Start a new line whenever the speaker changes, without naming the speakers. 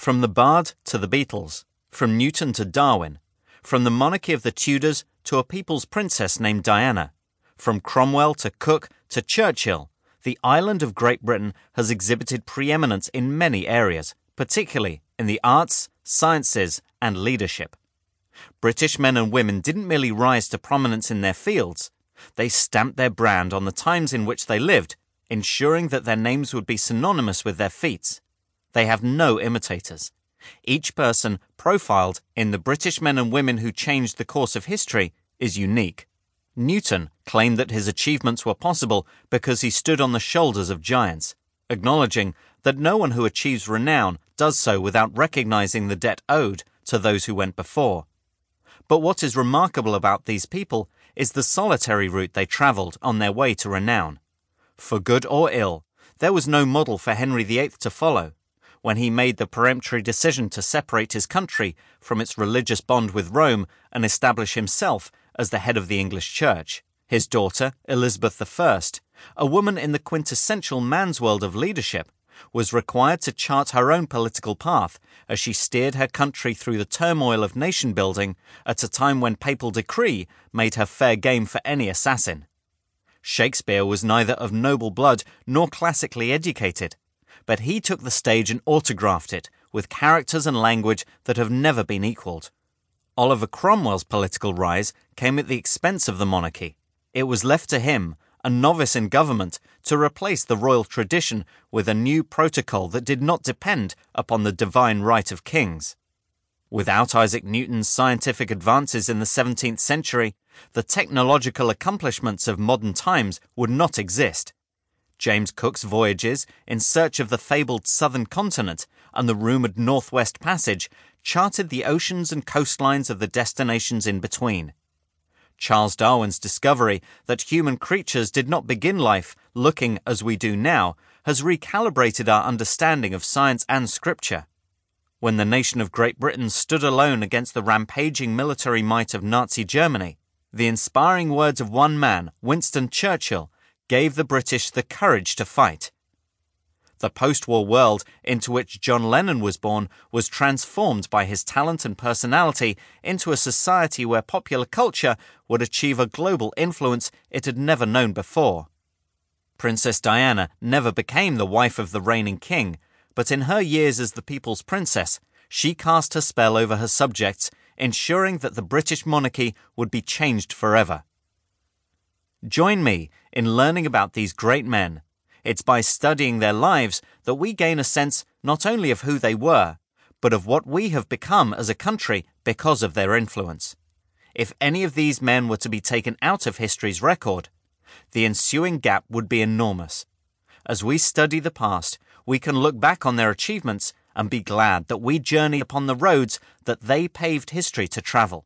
From the Bard to the Beatles, from Newton to Darwin, from the monarchy of the Tudors to a people's princess named Diana, from Cromwell to Cook to Churchill, the island of Great Britain has exhibited preeminence in many areas, particularly in the arts, sciences, and leadership. British men and women didn't merely rise to prominence in their fields, they stamped their brand on the times in which they lived, ensuring that their names would be synonymous with their feats. They have no imitators. Each person profiled in the British men and women who changed the course of history is unique. Newton claimed that his achievements were possible because he stood on the shoulders of giants, acknowledging that no one who achieves renown does so without recognizing the debt owed to those who went before. But what is remarkable about these people is the solitary route they travelled on their way to renown. For good or ill, there was no model for Henry VIII to follow when he made the peremptory decision to separate his country from its religious bond with Rome and establish himself as the head of the English Church. His daughter, Elizabeth I, a woman in the quintessential man's world of leadership, was required to chart her own political path as she steered her country through the turmoil of nation building at a time when papal decree made her fair game for any assassin. Shakespeare was neither of noble blood nor classically educated, but he took the stage and autographed it with characters and language that have never been equalled. Oliver Cromwell's political rise came at the expense of the monarchy. It was left to him, a novice in government, to replace the royal tradition with a new protocol that did not depend upon the divine right of kings. Without Isaac Newton's scientific advances in the 17th century, the technological accomplishments of modern times would not exist. James Cook's voyages in search of the fabled southern continent and the rumoured Northwest Passage charted the oceans and coastlines of the destinations in between. Charles Darwin's discovery that human creatures did not begin life looking as we do now has recalibrated our understanding of science and scripture. When the nation of Great Britain stood alone against the rampaging military might of Nazi Germany, the inspiring words of one man, Winston Churchill, gave the British the courage to fight. The post war world into which John Lennon was born was transformed by his talent and personality into a society where popular culture would achieve a global influence it had never known before. Princess Diana never became the wife of the reigning king, but in her years as the people's princess, she cast her spell over her subjects, ensuring that the British monarchy would be changed forever. Join me in learning about these great men. It's by studying their lives that we gain a sense not only of who they were, but of what we have become as a country because of their influence. If any of these men were to be taken out of history's record, the ensuing gap would be enormous. As we study the past, we can look back on their achievements and be glad that we journey upon the roads that they paved history to travel.